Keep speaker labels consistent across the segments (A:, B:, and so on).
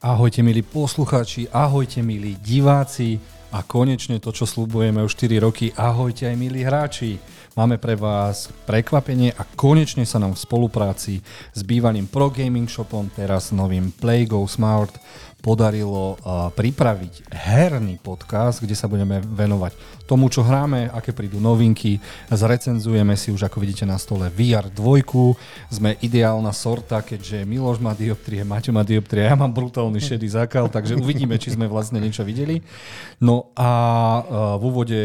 A: Ahojte milí poslucháči, ahojte milí diváci a konečne to, čo slubujeme už 4 roky, ahojte aj milí hráči. Máme pre vás prekvapenie a konečne sa nám v spolupráci s bývalým Pro Gaming Shopom, teraz novým PlayGo Smart, podarilo pripraviť herný podcast, kde sa budeme venovať tomu, čo hráme, aké prídu novinky. Zrecenzujeme si už, ako vidíte na stole, VR 2. Sme ideálna sorta, keďže Miloš má dioptrie, Maťo má dioptrie, ja mám brutálny šedý zákal, takže uvidíme, či sme vlastne niečo videli. No a v úvode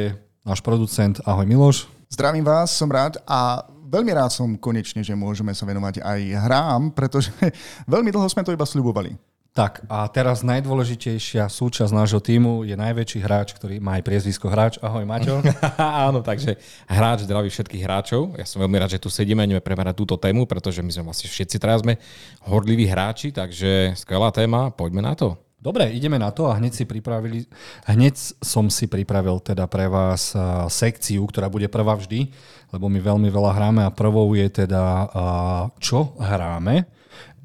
A: náš producent, ahoj Miloš.
B: Zdravím vás, som rád a veľmi rád som konečne, že môžeme sa venovať aj hrám, pretože veľmi dlho sme to iba sľubovali.
A: Tak a teraz najdôležitejšia súčasť nášho týmu je najväčší hráč, ktorý má aj priezvisko hráč. Ahoj Maťo.
C: Áno, takže hráč zdraví všetkých hráčov. Ja som veľmi rád, že tu sedíme a ideme premerať túto tému, pretože my sme vlastne všetci teraz sme horliví hráči, takže skvelá téma, poďme na to.
A: Dobre, ideme na to a hneď si pripravili, hneď som si pripravil teda pre vás sekciu, ktorá bude prvá vždy, lebo my veľmi veľa hráme a prvou je teda čo hráme.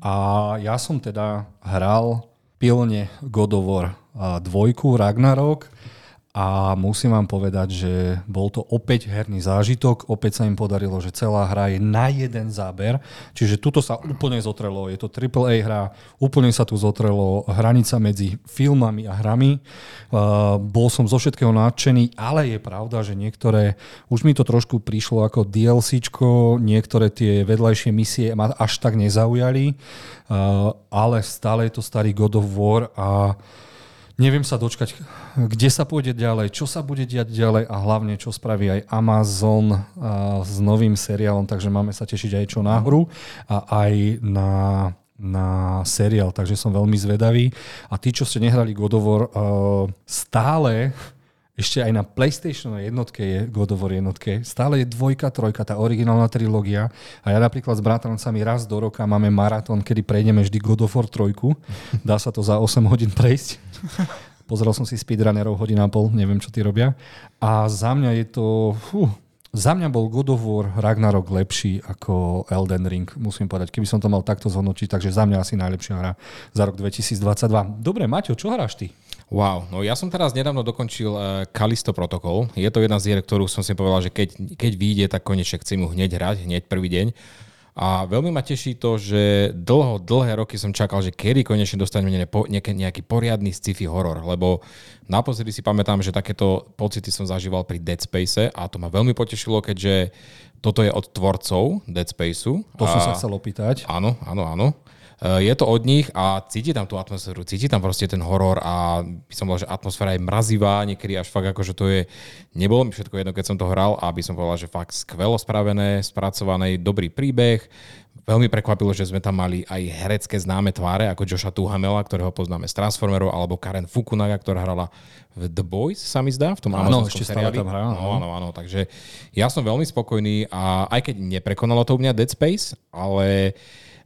A: A ja som teda hral pilne God of War dvojku Ragnarok a musím vám povedať, že bol to opäť herný zážitok, opäť sa im podarilo, že celá hra je na jeden záber, čiže tuto sa úplne zotrelo, je to AAA hra, úplne sa tu zotrelo. Hranica medzi filmami a hrami. Uh, bol som zo všetkého nadšený, ale je pravda, že niektoré, už mi to trošku prišlo ako DLCčko, niektoré tie vedľajšie misie ma až tak nezaujali, uh, ale stále je to starý God of War a Neviem sa dočkať, kde sa pôjde ďalej, čo sa bude diať ďalej a hlavne, čo spraví aj Amazon s novým seriálom, takže máme sa tešiť aj čo na hru a aj na na seriál, takže som veľmi zvedavý. A tí, čo ste nehrali God of War, stále ešte aj na PlayStation jednotke je God of War jednotke. Stále je dvojka, trojka, tá originálna trilógia. A ja napríklad s bratrancami raz do roka máme maratón, kedy prejdeme vždy God of War trojku. Dá sa to za 8 hodín prejsť. Pozrel som si speedrunnerov hodina a pol, neviem, čo tí robia. A za mňa je to... Fú, za mňa bol God of War Ragnarok lepší ako Elden Ring, musím povedať, keby som to mal takto zhodnotiť, takže za mňa asi najlepšia hra za rok 2022. Dobre, Maťo, čo hráš ty?
C: Wow, no ja som teraz nedávno dokončil Kalisto Protocol. Je to jedna z hier, ktorú som si povedal, že keď, keď vyjde, tak konečne chcem ju hneď hrať, hneď prvý deň. A veľmi ma teší to, že dlho, dlhé roky som čakal, že kedy konečne dostaneme nejaký, poriadny sci-fi horor, lebo naposledy si pamätám, že takéto pocity som zažíval pri Dead Space a to ma veľmi potešilo, keďže toto je od tvorcov Dead Spaceu.
A: To som sa chcel opýtať.
C: Áno, áno, áno. Eh, je to od nich a cíti tam tú atmosféru, cíti tam proste ten horor a by som povedal, že atmosféra je mrazivá, niekedy až fakt ako, že to je, nebolo mi všetko jedno, keď som to hral a by som povedal, že fakt skvelo spravené, spracované, dobrý príbeh, Veľmi prekvapilo, že sme tam mali aj herecké známe tváre, ako Joša Tuhamela, ktorého poznáme z Transformerov, alebo Karen Fukunaga, ktorá hrala v The Boys, sa mi zdá, v tom áno, ešte seriáli.
A: tam hrala.
C: No, áno, áno, takže ja som veľmi spokojný a aj keď neprekonalo to u mňa Dead Space, ale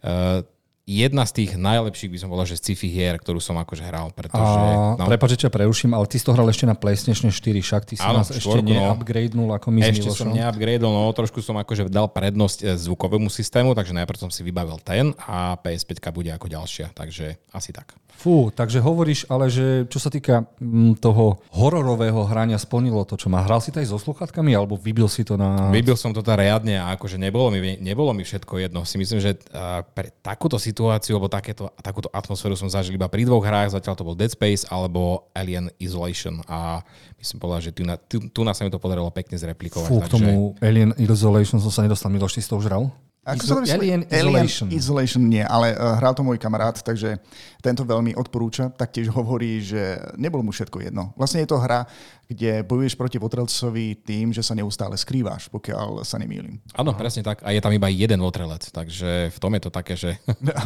C: uh, jedna z tých najlepších by som povedal, že sci-fi hier, ktorú som akože hral, pretože...
A: A, no. Prepač, že preruším, ale ty si to hral ešte na PlayStation 4, však ty si Áno, nás ešte no. neupgradenul ako my
C: Ešte som neupgradenul, no trošku som akože dal prednosť eh, zvukovému systému, takže najprv som si vybavil ten a PS5 bude ako ďalšia, takže asi tak.
A: Fú, takže hovoríš, ale že čo sa týka mm, toho hororového hrania, splnilo to, čo má. Hral si to aj so sluchatkami, alebo vybil si to na...
C: Vybil som to teda riadne a akože nebolo mi, nebolo mi všetko jedno. Si myslím, že uh, pre takúto situáciu, alebo takéto, takúto atmosféru som zažil iba pri dvoch hrách, zatiaľ to bol Dead Space alebo Alien Isolation a myslím povedal, že tu na, tu, tu na sa mi to podarilo pekne zreplikovať.
A: Fú, k tomu Alien Isolation som sa nedostal. Miloš, ty si to už hral?
B: Ako Iso- to Alien Isolation. Alien Isolation nie, ale uh, hral to môj kamarát, takže tento veľmi odporúča. Taktiež hovorí, že nebolo mu všetko jedno. Vlastne je to hra, kde bojuješ proti votrelcovi tým, že sa neustále skrývaš, pokiaľ sa nemýlim.
C: Áno, presne tak. A je tam iba jeden votrelec, takže v tom je to také, že...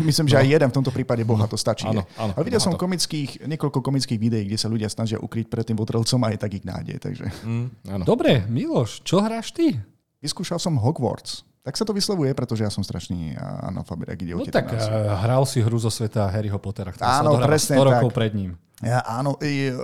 B: Myslím, že no. aj jeden v tomto prípade boha to stačí. Áno, áno, ale videl som to. komických, niekoľko komických videí, kde sa ľudia snažia ukryť pred tým votrelcom a aj tak ich nájde. Takže... Mm,
A: áno. Dobre, Miloš, čo hráš ty?
B: Vyskúšal som Hogwarts. Tak sa to vyslovuje, pretože ja som strašný analfabet, ak ide o
A: No tak uh, hral si hru zo sveta Harryho Pottera,
B: ktorý Áno, sa presne
A: 100 rokov pred ním.
B: Ja, áno,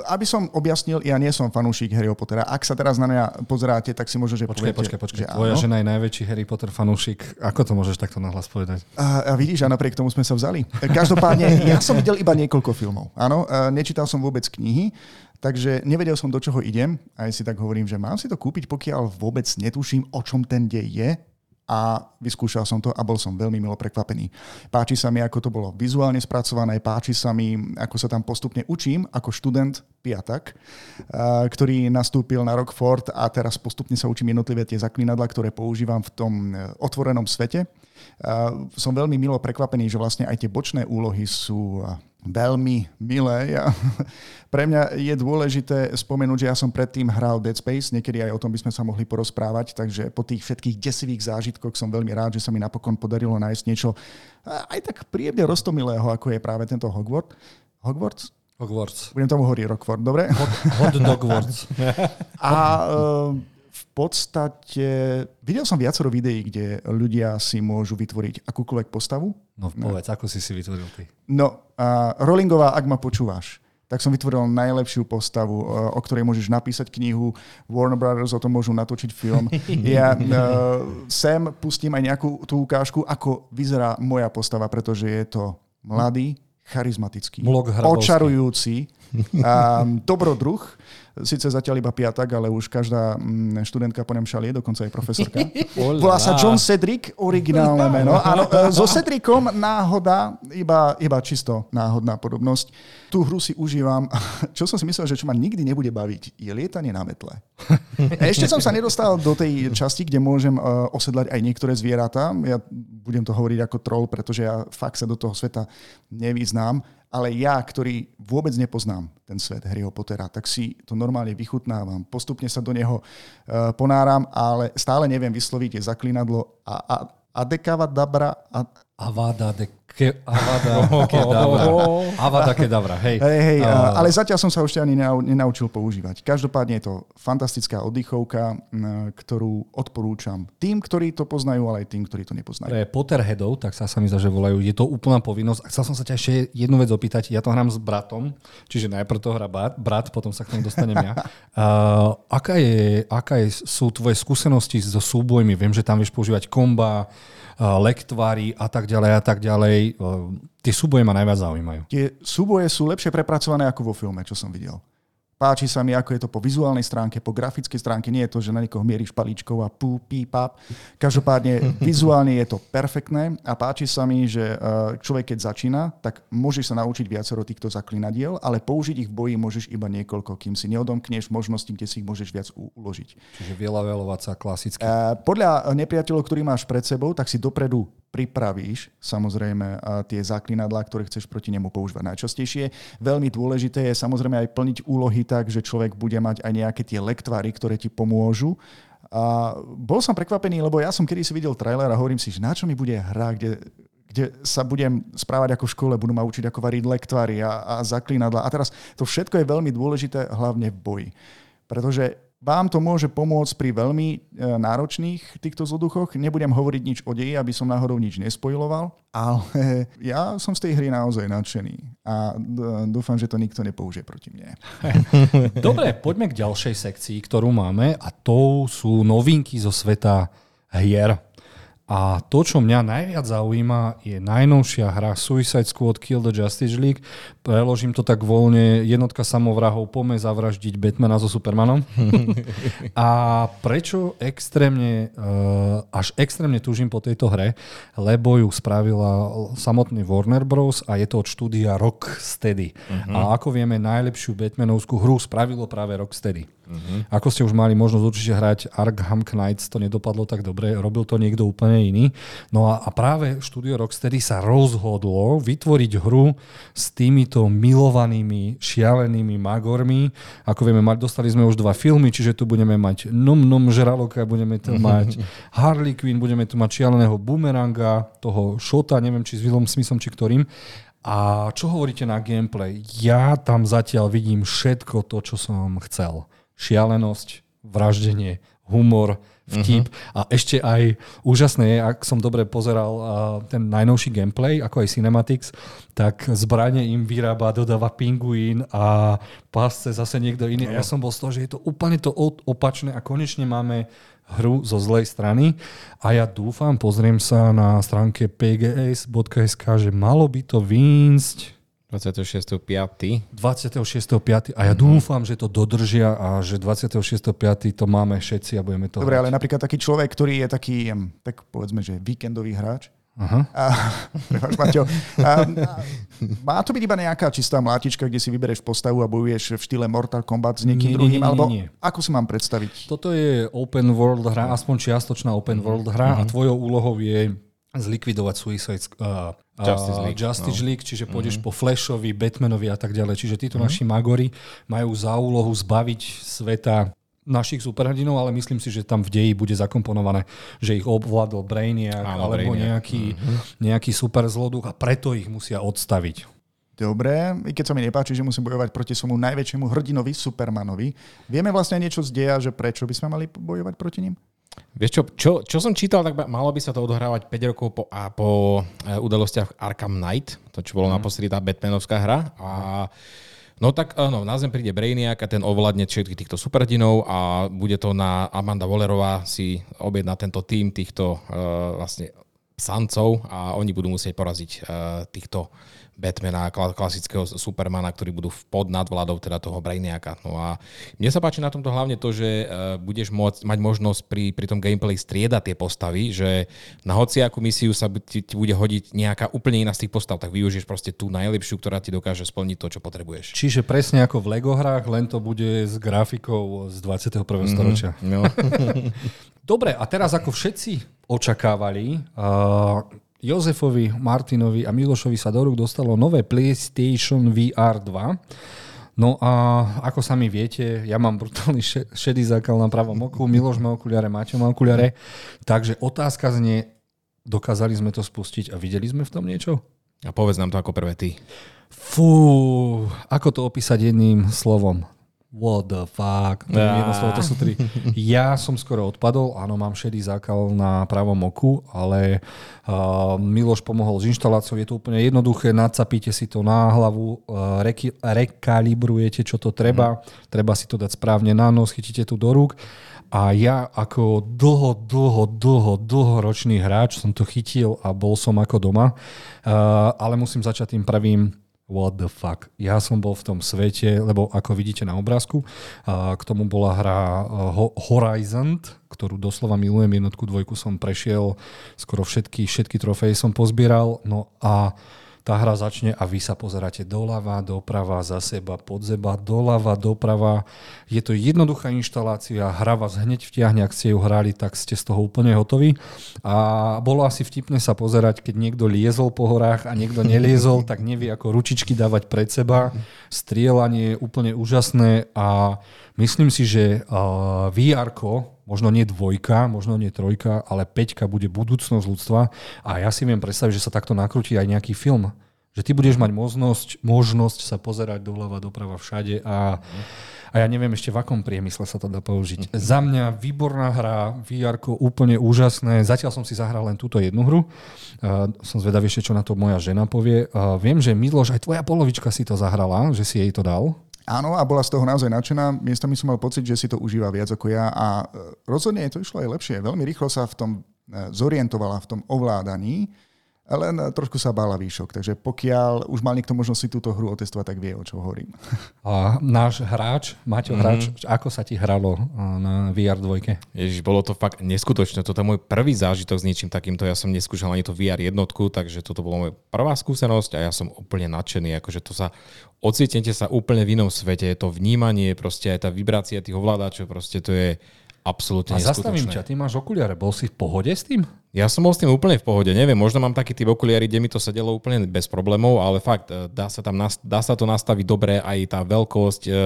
B: aby som objasnil, ja nie som fanúšik Harryho Pottera. Ak sa teraz na mňa pozeráte, tak si môžete, že
A: počkaj, poviete, počkaj, počkaj. Že Tvoja áno. žena je najväčší Harry Potter fanúšik. Ako to môžeš takto nahlas povedať?
B: A, a vidíš, a napriek tomu sme sa vzali. Každopádne, ja som videl iba niekoľko filmov. Áno, nečítal som vôbec knihy, takže nevedel som, do čoho idem. Aj si tak hovorím, že mám si to kúpiť, pokiaľ vôbec netuším, o čom ten dej je a vyskúšal som to a bol som veľmi milo prekvapený. Páči sa mi, ako to bolo vizuálne spracované, páči sa mi, ako sa tam postupne učím ako študent piatak, ktorý nastúpil na Rockford a teraz postupne sa učím jednotlivé tie zaklinadla, ktoré používam v tom e, otvorenom svete. Som veľmi milo prekvapený, že vlastne aj tie bočné úlohy sú veľmi milé. Ja, pre mňa je dôležité spomenúť, že ja som predtým hral Dead Space, niekedy aj o tom by sme sa mohli porozprávať, takže po tých všetkých desivých zážitkoch som veľmi rád, že sa mi napokon podarilo nájsť niečo aj tak príjemne roztomilého, ako je práve tento Hogwarts. Hogwarts?
A: Hogwarts.
B: Budem tomu hovoriť Rockford, dobre?
A: Hot, hot Dogwarts.
B: A uh, podstate videl som viacero videí, kde ľudia si môžu vytvoriť akúkoľvek postavu.
A: No povedz, no. ako si si vytvoril ty?
B: No, uh, Rollingová, ak ma počúvaš, tak som vytvoril najlepšiu postavu, uh, o ktorej môžeš napísať knihu. Warner Brothers o tom môžu natočiť film. Ja uh, sem pustím aj nejakú tú ukážku, ako vyzerá moja postava, pretože je to mladý, charizmatický, očarujúci, um, dobrodruh, Sice zatiaľ iba piatak, ale už každá mm, študentka po ňom šalie, dokonca aj profesorka. Volá sa John Cedric, originálne meno. Áno, e, so Cedricom náhoda, iba, iba čisto náhodná podobnosť. Tú hru si užívam. Čo som si myslel, že čo ma nikdy nebude baviť, je lietanie na metle. Ešte som sa nedostal do tej časti, kde môžem e, osedlať aj niektoré zvieratá. Ja budem to hovoriť ako troll, pretože ja fakt sa do toho sveta nevyznám ale ja, ktorý vôbec nepoznám ten svet Harryho Pottera, tak si to normálne vychutnávam. Postupne sa do neho uh, ponáram, ale stále neviem vysloviť je zaklinadlo a, a Adekavadabra. A...
A: Avada de ke, avada kedavra. Avada kedavra, hej.
B: Hej, hej, uh, ale zatiaľ som sa ešte ani nenaučil používať. Každopádne je to fantastická oddychovka, ktorú odporúčam tým, ktorí to poznajú, ale aj tým, ktorí to nepoznajú.
A: Pre Potterheadov, tak sa sami že volajú, je to úplná povinnosť. A chcel som sa ťa ešte jednu vec opýtať. Ja to hrám s bratom, čiže najprv to hrá brat, potom sa k tomu dostanem ja. Uh, aká je, aká je, sú tvoje skúsenosti so súbojmi? Viem, že tam vieš používať komba, lektvary a tak ďalej a tak ďalej. Tie súboje ma najviac zaujímajú.
B: Tie súboje sú lepšie prepracované ako vo filme, čo som videl. Páči sa mi, ako je to po vizuálnej stránke, po grafickej stránke. Nie je to, že na niekoho mieríš paličkou a pú, pí, pap. Každopádne vizuálne je to perfektné a páči sa mi, že e, človek keď začína, tak môžeš sa naučiť viacero týchto zaklinadiel, ale použiť ich v boji môžeš iba niekoľko, kým si neodomkneš možnosti, kde si ich môžeš viac uložiť.
A: Čiže vylavelovať sa klasicky.
B: Podľa nepriateľov, ktorý máš pred sebou, tak si dopredu pripravíš samozrejme tie záklinadlá, ktoré chceš proti nemu používať najčastejšie. Veľmi dôležité je samozrejme aj plniť úlohy tak, že človek bude mať aj nejaké tie lektvary, ktoré ti pomôžu. A bol som prekvapený, lebo ja som kedy si videl trailer a hovorím si, že na čo mi bude hra, kde kde sa budem správať ako v škole, budú ma učiť, ako variť lektvary a, a zaklinadla. A teraz to všetko je veľmi dôležité, hlavne v boji. Pretože vám to môže pomôcť pri veľmi e, náročných týchto zloduchoch. Nebudem hovoriť nič o deji, aby som náhodou nič nespojiloval, ale ja som z tej hry naozaj nadšený a dúfam, že to nikto nepoužije proti mne.
A: Dobre, poďme k ďalšej sekcii, ktorú máme a to sú novinky zo sveta hier. A to, čo mňa najviac zaujíma, je najnovšia hra Suicide Squad Kill the Justice League. Preložím to tak voľne, jednotka samovrahov pome zavraždiť Batmana so Supermanom. a prečo extrémne, eh, až extrémne túžim po tejto hre, lebo ju spravila samotný Warner Bros. a je to od štúdia Rocksteady. Uh-huh. A ako vieme, najlepšiu Batmanovskú hru spravilo práve Rocksteady. Uh-huh. Ako ste už mali možnosť určite hrať Arkham Knights, to nedopadlo tak dobre, robil to niekto úplne iný. No a, a práve štúdio Rocksteady sa rozhodlo vytvoriť hru s týmito milovanými, šialenými magormi. Ako vieme, dostali sme už dva filmy, čiže tu budeme mať Num Num Žraloka, budeme tu mať Harley Quinn, budeme tu mať šialeného Boomeranga, toho Shota, neviem či s Willom Smithom, či ktorým. A čo hovoríte na gameplay? Ja tam zatiaľ vidím všetko to, čo som chcel šialenosť, vraždenie, humor, vtip uh-huh. a ešte aj úžasné je, ak som dobre pozeral uh, ten najnovší gameplay, ako aj Cinematics, tak zbranie im vyrába, dodáva pinguín a pásce zase niekto iný. A ja som bol z toho, že je to úplne to opačné a konečne máme hru zo zlej strany a ja dúfam, pozriem sa na stránke pgs.sk, že malo by to výjsť
C: 26.5.
A: 26.5. A ja mm-hmm. dúfam, že to dodržia a že 26.5. to máme všetci a budeme to
B: Dobre, hrať. ale napríklad taký človek, ktorý je taký, tak povedzme, že víkendový hráč, Aha. A, prepáč, Maťo. A, a, má to byť iba nejaká čistá mlátička, kde si vybereš postavu a bojuješ v štýle Mortal Kombat s niekým nie, druhým? Nie, nie, alebo nie. ako si mám predstaviť?
A: Toto je open world hra, aspoň čiastočná open world hra mm-hmm. a tvojou úlohou je zlikvidovať Suicide uh,
C: Justice League,
A: Justice no. League čiže pôjdeš mm-hmm. po Flashovi, Batmanovi a tak ďalej. Čiže títo mm-hmm. naši magori majú za úlohu zbaviť sveta našich superhrdinov, ale myslím si, že tam v deji bude zakomponované, že ich obvládol Brainiac Áno, alebo Brainiac. Nejaký, mm-hmm. nejaký super zloduch a preto ich musia odstaviť.
B: Dobre, i keď sa mi nepáči, že musím bojovať proti svojmu najväčšiemu hrdinovi, Supermanovi, vieme vlastne niečo z deja, že prečo by sme mali bojovať proti ním?
C: Vieš čo, čo, čo som čítal, tak malo by sa to odohrávať 5 rokov po, a po e, udalostiach Arkham Knight, to čo bolo mm. naposledy tá Batmanovská hra. A No tak áno, na zem príde Brainiac a ten ovládne všetkých týchto superdinov a bude to na Amanda Wallerová si objedná tento tým týchto uh, vlastne sancov a oni budú musieť poraziť uh, týchto Batmana, klasického Supermana, ktorí budú pod nadvládou teda toho Brainiaka. No a mne sa páči na tomto hlavne to, že uh, budeš môcť, mať možnosť pri, pri tom gameplay striedať tie postavy, že na hociakú misiu sa ti, ti bude hodiť nejaká úplne iná z tých postav, tak využiješ proste tú najlepšiu, ktorá ti dokáže splniť to, čo potrebuješ.
A: Čiže presne ako v Lego hrách, len to bude s grafikou z 21. Mm-hmm. storočia. No. Dobre, a teraz ako všetci očakávali, uh, Jozefovi, Martinovi a Milošovi sa do rúk dostalo nové PlayStation VR 2. No a ako sami viete, ja mám brutálny šedý zákal na pravom oku, Miloš má okuliare, Maťo má okuliare. Takže otázka znie, dokázali sme to spustiť a videli sme v tom niečo?
C: A povedz nám to ako prvé ty.
A: Fú, ako to opísať jedným slovom? What the fuck? To, ja. jedno slovo, to sú tri. Ja som skoro odpadol, áno, mám šedý zákal na pravom oku, ale uh, Miloš pomohol s inštaláciou, je to úplne jednoduché, nacapíte si to na hlavu, uh, reki, rekalibrujete, čo to treba, mm. treba si to dať správne na nos, chytíte tu do rúk a ja ako dlho, dlho, dlho, dlhoročný hráč som to chytil a bol som ako doma, uh, ale musím začať tým prvým what the fuck. Ja som bol v tom svete, lebo ako vidíte na obrázku, k tomu bola hra Horizon, ktorú doslova milujem, jednotku, dvojku som prešiel, skoro všetky, všetky trofeje som pozbieral, no a tá hra začne a vy sa pozeráte doľava, doprava, za seba, pod zeba, doľava, doprava. Je to jednoduchá inštalácia, hra vás hneď vtiahne, ak ste ju hrali, tak ste z toho úplne hotoví. A bolo asi vtipné sa pozerať, keď niekto liezol po horách a niekto neliezol, tak nevie ako ručičky dávať pred seba. Strieľanie je úplne úžasné a myslím si, že vr možno nie dvojka, možno nie trojka, ale peťka bude budúcnosť ľudstva a ja si viem predstaviť, že sa takto nakrúti aj nejaký film. Že ty budeš mať možnosť, možnosť sa pozerať doľava, doprava, všade a, a ja neviem ešte v akom priemysle sa to dá použiť. Za mňa výborná hra, vr úplne úžasné. Zatiaľ som si zahral len túto jednu hru. Uh, som zvedavý ešte, čo na to moja žena povie. Uh, viem, že Miloš, aj tvoja polovička si to zahrala, že si jej to dal.
B: Áno, a bola z toho naozaj nadšená. Miestami som mal pocit, že si to užíva viac ako ja a e, rozhodne to išlo aj lepšie. Veľmi rýchlo sa v tom e, zorientovala v tom ovládaní len trošku sa bála výšok, takže pokiaľ už mal niekto možnosť si túto hru otestovať, tak vie, o čo hovorím.
A: A náš hráč, Maťo mm-hmm. hráč, ako sa ti hralo na VR 2?
C: Ježiš, bolo to fakt neskutočné. Toto je môj prvý zážitok s niečím takýmto. Ja som neskúšal ani to VR jednotku, takže toto bola moja prvá skúsenosť a ja som úplne nadšený. Akože to sa ocitnete sa úplne v inom svete. Je to vnímanie, proste aj tá vibrácia tých ovládačov, proste to je absolútne A
A: zastavím ťa, ty máš okuliare. Bol si v pohode s tým?
C: Ja som bol s tým úplne v pohode. Neviem, možno mám taký typ okuliary, kde mi to sedelo úplne bez problémov, ale fakt, e, dá sa, tam, dá sa to nastaviť dobre, aj tá veľkosť, e, e,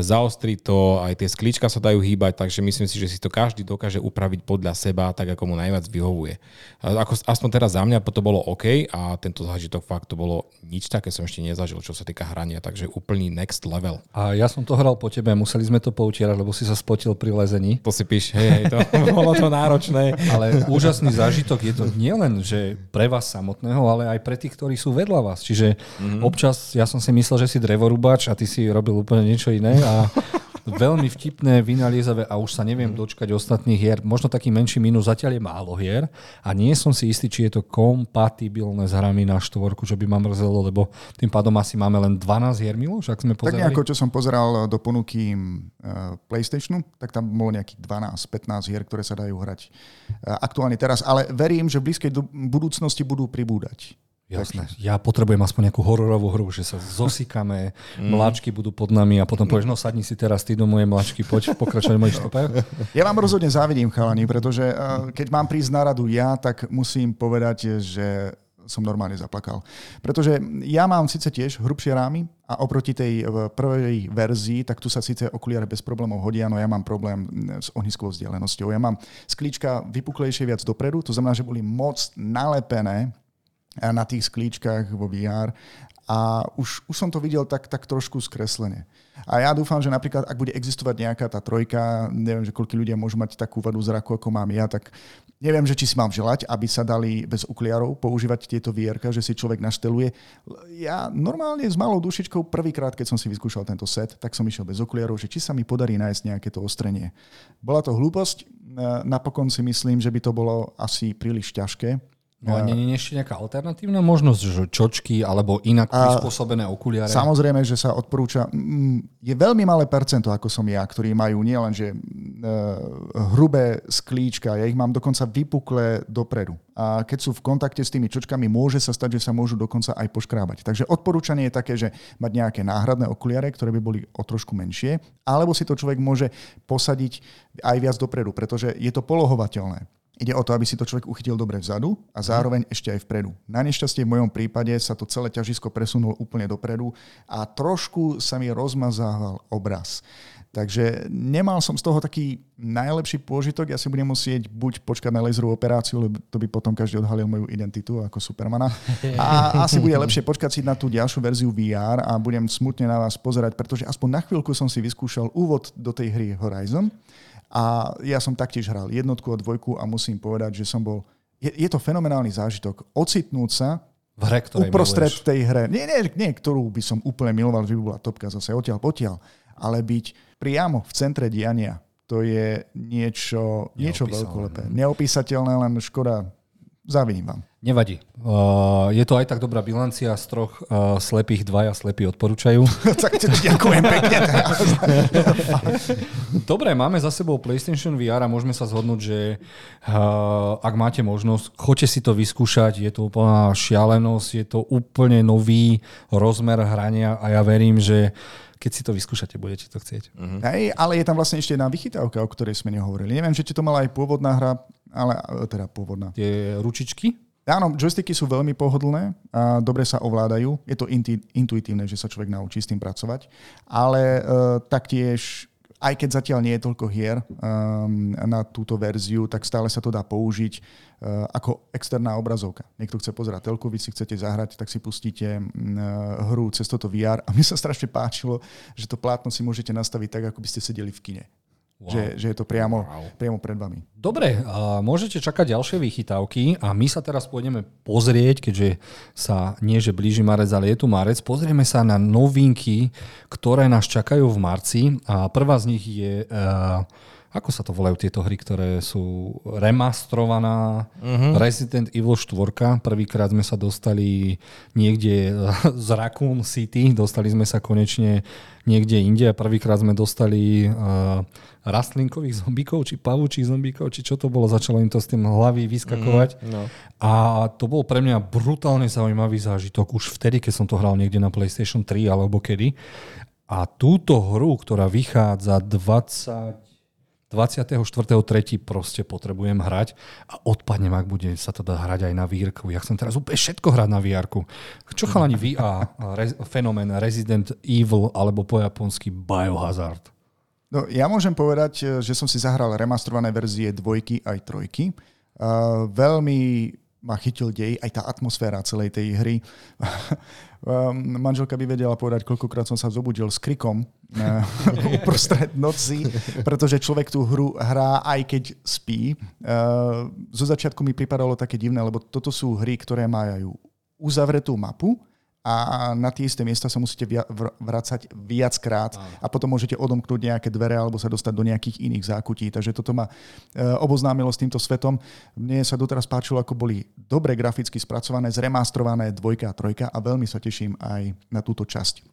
C: zaostriť to, aj tie sklíčka sa dajú hýbať, takže myslím si, že si to každý dokáže upraviť podľa seba, tak ako mu najviac vyhovuje. Ako, aspoň teraz za mňa to bolo OK a tento zážitok fakt to bolo nič také som ešte nezažil, čo sa týka hrania, takže úplný next level.
A: A ja som to hral po tebe, museli sme to poutierať, lebo si sa spotil pri lezení.
C: To si píš, hej, hej, to bolo to náročné.
A: Ale úžasný zážitok je to nielen, že pre vás samotného, ale aj pre tých, ktorí sú vedľa vás. Čiže mm-hmm. občas, ja som si myslel, že si drevorúbač a ty si robil úplne niečo iné a veľmi vtipné, vynaliezavé a už sa neviem dočkať ostatných hier. Možno taký menší minus, zatiaľ je málo hier a nie som si istý, či je to kompatibilné s hrami na štvorku, čo by ma mrzelo, lebo tým pádom asi máme len 12 hier, Miloš, ak sme pozerali.
B: Tak nejako, čo som pozeral do ponuky uh, PlayStationu, tak tam bolo nejakých 12-15 hier, ktoré sa dajú hrať uh, aktuálne teraz, ale verím, že v blízkej budúcnosti budú pribúdať.
A: Jasné. Ja potrebujem aspoň nejakú hororovú hru, že sa zosikame, mm. mláčky budú pod nami a potom povieš, no sadni si teraz ty do mojej mláčky, poď pokračovať mojich štopách.
B: Ja vám rozhodne závidím, chalani, pretože keď mám prísť na radu ja, tak musím povedať, že som normálne zaplakal. Pretože ja mám síce tiež hrubšie rámy a oproti tej prvej verzii, tak tu sa síce okuliare bez problémov hodia, no ja mám problém s ohniskovou vzdialenosťou. Ja mám sklíčka vypuklejšie viac dopredu, to znamená, že boli moc nalepené na tých sklíčkach vo VR a už, už som to videl tak, tak trošku skreslene. A ja dúfam, že napríklad, ak bude existovať nejaká tá trojka, neviem, že koľko ľudia môžu mať takú vadu zraku, ako mám ja, tak neviem, že či si mám želať, aby sa dali bez okuliarov používať tieto vierka, že si človek našteluje. Ja normálne s malou dušičkou prvýkrát, keď som si vyskúšal tento set, tak som išiel bez okuliarov, že či sa mi podarí nájsť nejaké to ostrenie. Bola to hlúposť, napokon si myslím, že by to bolo asi príliš ťažké,
A: No a nie je ešte nejaká alternatívna možnosť, že čočky alebo inak prispôsobené okuliare?
B: Samozrejme, že sa odporúča. Je veľmi malé percento, ako som ja, ktorí majú nielen že uh, hrubé sklíčka, ja ich mám dokonca vypuklé dopredu. A keď sú v kontakte s tými čočkami, môže sa stať, že sa môžu dokonca aj poškrábať. Takže odporúčanie je také, že mať nejaké náhradné okuliare, ktoré by boli o trošku menšie, alebo si to človek môže posadiť aj viac dopredu, pretože je to polohovateľné. Ide o to, aby si to človek uchytil dobre vzadu a zároveň ešte aj vpredu. Na nešťastie v mojom prípade sa to celé ťažisko presunulo úplne dopredu a trošku sa mi rozmazával obraz. Takže nemal som z toho taký najlepší pôžitok. Ja si budem musieť buď počkať na laserovú operáciu, lebo to by potom každý odhalil moju identitu ako Supermana. A asi bude lepšie počkať si na tú ďalšiu verziu VR a budem smutne na vás pozerať, pretože aspoň na chvíľku som si vyskúšal úvod do tej hry Horizon. A ja som taktiež hral jednotku a dvojku a musím povedať, že som bol... Je, je to fenomenálny zážitok. Ocitnúť sa
A: v hre,
B: uprostred miluješ. tej hre. Nie, nie, nie, ktorú by som úplne miloval, že by bola topka zase odtiaľ potiaľ, ale byť priamo v centre diania. To je niečo, niečo veľkolepé. Neopísateľné, len škoda. Závidím vám.
A: Nevadí. Uh, je to aj tak dobrá bilancia, z troch uh, slepých dvaja slepí odporúčajú.
B: tak ďakujem pekne.
A: Dobre, máme za sebou PlayStation VR a môžeme sa zhodnúť, že uh, ak máte možnosť, choďte si to vyskúšať, je to úplná šialenosť, je to úplne nový rozmer hrania a ja verím, že keď si to vyskúšate, budete to chcieť.
B: Uh-huh. Hej, ale je tam vlastne ešte jedna vychytávka, o ktorej sme nehovorili. Neviem, či to mala aj pôvodná hra, ale teda pôvodná.
A: Tie ručičky?
B: Áno, joysticky sú veľmi pohodlné a dobre sa ovládajú. Je to intuitívne, že sa človek naučí s tým pracovať. Ale uh, taktiež, aj keď zatiaľ nie je toľko hier um, na túto verziu, tak stále sa to dá použiť uh, ako externá obrazovka. Niekto chce pozerať telku, vy si chcete zahrať, tak si pustíte uh, hru cez toto VR. A mi sa strašne páčilo, že to plátno si môžete nastaviť tak, ako by ste sedeli v kine. Wow. Že, že je to priamo, wow. priamo pred vami.
A: Dobre, a môžete čakať ďalšie vychytávky a my sa teraz pôjdeme pozrieť, keďže sa nie, že blíži marec, ale je tu marec, pozrieme sa na novinky, ktoré nás čakajú v marci a prvá z nich je uh, ako sa to volajú tieto hry, ktoré sú remastrovaná uh-huh. Resident Evil 4. Prvýkrát sme sa dostali niekde z Raccoon City, dostali sme sa konečne niekde inde a prvýkrát sme dostali uh, rastlinkových zombíkov, či pavúčich zombíkov, či čo to bolo, začalo im to s tým hlavy vyskakovať. Mm, no. A to bol pre mňa brutálne zaujímavý zážitok už vtedy, keď som to hral niekde na PlayStation 3 alebo kedy. A túto hru, ktorá vychádza 20 24.3. proste potrebujem hrať a odpadnem, ak bude sa to dá hrať aj na vírku. Ja chcem teraz úplne všetko hrať na vírku. Čo chalani vy a re, fenomén Resident Evil alebo po japonsky Biohazard?
B: No, ja môžem povedať, že som si zahral remastrované verzie dvojky aj trojky. Uh, veľmi ma chytil dej, aj tá atmosféra celej tej hry. Um, manželka by vedela povedať, koľkokrát som sa zobudil s krikom uh, uprostred noci, pretože človek tú hru hrá aj keď spí. Uh, zo začiatku mi pripadalo také divné, lebo toto sú hry, ktoré majú uzavretú mapu, a na tie isté miesta sa musíte vrácať viackrát a potom môžete odomknúť nejaké dvere alebo sa dostať do nejakých iných zákutí. Takže toto ma e, oboznámilo s týmto svetom. Mne sa doteraz páčilo, ako boli dobre graficky spracované, zremastrované dvojka a trojka a veľmi sa teším aj na túto časť.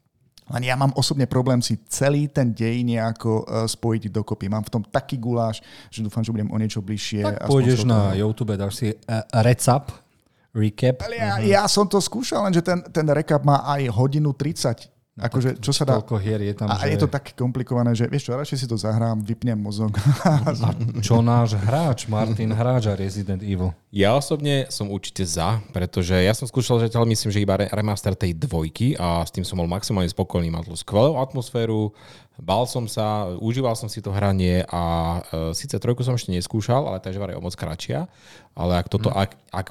B: Len ja mám osobne problém si celý ten dej nejako e, spojiť dokopy. Mám v tom taký guláš, že dúfam, že budem o niečo bližšie.
A: Tak pôjdeš na YouTube, dáš si uh, recap recap.
B: Ale ja, uh-huh. ja som to skúšal, lenže ten, ten recap má aj hodinu 30. No akože, čo sa dá...
A: hier je tam,
B: a že... je to tak komplikované, že vieš čo, radšej si to zahrám, vypnem mozog.
A: a čo náš hráč, Martin Hráč a Resident Evil?
C: Ja osobne som určite za, pretože ja som skúšal že myslím, že iba remaster tej dvojky a s tým som bol maximálne spokojný. Mal to skvelú atmosféru, bal som sa, užíval som si to hranie a e, síce trojku som ešte neskúšal, ale tá je o moc kratšia, ale ak, toto, hmm. ak, ak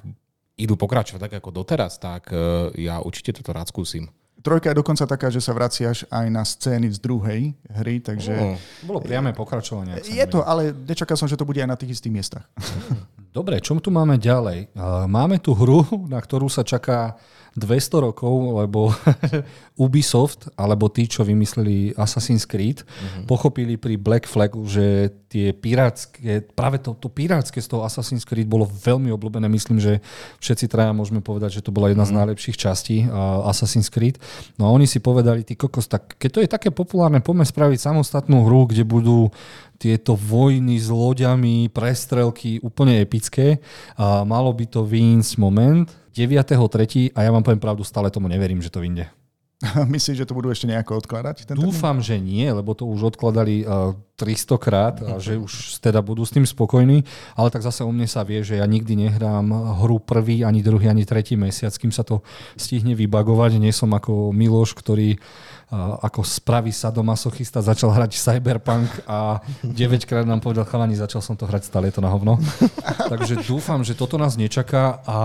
C: idú pokračovať tak ako doteraz, tak e, ja určite toto rád skúsim.
B: Trojka je dokonca taká, že sa vraciaš aj na scény z druhej hry, takže... Oh,
A: bolo priame pokračovanie.
B: Je to, ale nečakal som, že to bude aj na tých istých miestach.
A: Dobre, čo tu máme ďalej? Máme tu hru, na ktorú sa čaká 200 rokov, lebo Ubisoft, alebo tí, čo vymysleli Assassin's Creed, uh-huh. pochopili pri Black Flagu, že tie pirátske, práve to, to pirátske z toho Assassin's Creed bolo veľmi obľúbené. Myslím, že všetci traja môžeme povedať, že to bola jedna uh-huh. z mhm. najlepších častí uh, Assassin's Creed. No a oni si povedali, ty kokos, tak keď to je také populárne, poďme spraviť samostatnú hru, kde budú tieto vojny s loďami, prestrelky úplne epické. A malo by to výjsť moment 9.3. a ja vám poviem pravdu, stále tomu neverím, že to vyjde.
B: Myslíš, že to budú ešte nejako odkladať?
A: Ten Dúfam, že nie, lebo to už odkladali uh, 300 krát a že už teda budú s tým spokojní, ale tak zase o mne sa vie, že ja nikdy nehrám hru prvý, ani druhý, ani tretí mesiac, kým sa to stihne vybagovať. Nie som ako Miloš, ktorý uh, ako spraví sadomasochista začal hrať Cyberpunk a 9 krát nám povedal chalani, začal som to hrať, stále je to na hovno. Takže dúfam, že toto nás nečaká a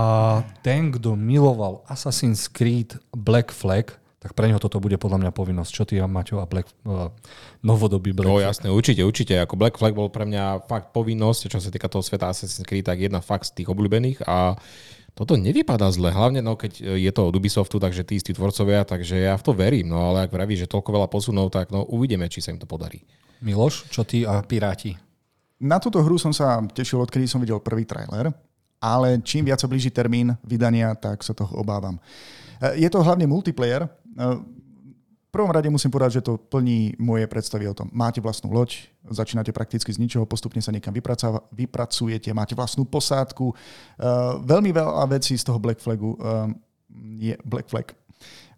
A: ten, kto miloval Assassin's Creed Black Flag, tak pre neho toto bude podľa mňa povinnosť. Čo ty, Maťo, a Black, uh, novodobý Black
C: No jasné, určite, určite. Ako Black Flag bol pre mňa fakt povinnosť, čo sa týka toho sveta Assassin's Creed, tak jedna fakt z tých obľúbených a toto nevypadá zle, hlavne no, keď je to od Ubisoftu, takže tí istí tvorcovia, takže ja v to verím, no ale ak vraví, že toľko veľa posunov, tak no uvidíme, či sa im to podarí.
A: Miloš, čo ty a Piráti?
B: Na túto hru som sa tešil, odkedy som videl prvý trailer, ale čím viac sa blíži termín vydania, tak sa toho obávam. Je to hlavne multiplayer, v prvom rade musím povedať, že to plní moje predstavy o tom. Máte vlastnú loď, začínate prakticky z ničoho, postupne sa niekam vypracujete, máte vlastnú posádku. Uh, veľmi veľa vecí z toho Black Flagu uh, je Black Flag.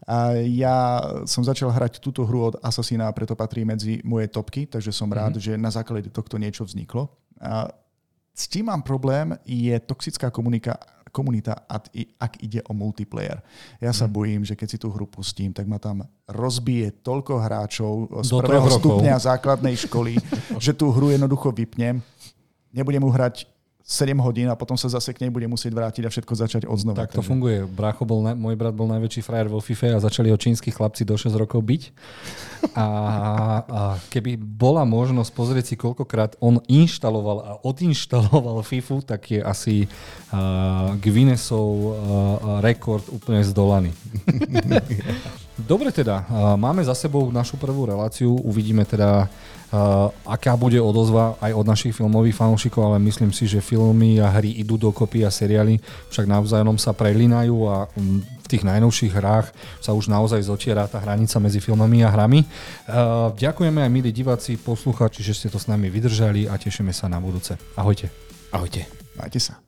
B: A ja som začal hrať túto hru od Assassina a preto patrí medzi moje topky, takže som rád, mm-hmm. že na základe tohto niečo vzniklo. A s tým mám problém, je toxická komunika- komunita, ak ide o multiplayer. Ja sa hmm. bojím, že keď si tú hru pustím, tak ma tam rozbije toľko hráčov z Do prvého stupňa základnej školy, že tú hru jednoducho vypnem, nebudem mu hrať 7 hodín a potom sa zase k nej bude musieť vrátiť a všetko začať odznova.
A: Tak to takže... funguje. Brácho bol, môj brat bol najväčší frajer vo FIFA a začali ho čínsky chlapci do 6 rokov byť. A, a keby bola možnosť pozrieť si, koľkokrát on inštaloval a odinštaloval FIFU, tak je asi uh, Guinnessov uh, rekord úplne zdolaný. Dobre teda, máme za sebou našu prvú reláciu, uvidíme teda aká bude odozva aj od našich filmových fanúšikov, ale myslím si, že filmy a hry idú dokopy a seriály však navzájom sa prelinajú a v tých najnovších hrách sa už naozaj zotiera tá hranica medzi filmami a hrami. Ďakujeme aj milí diváci, posluchači, že ste to s nami vydržali a tešíme sa na budúce. Ahojte.
C: Ahojte.
B: Majte sa.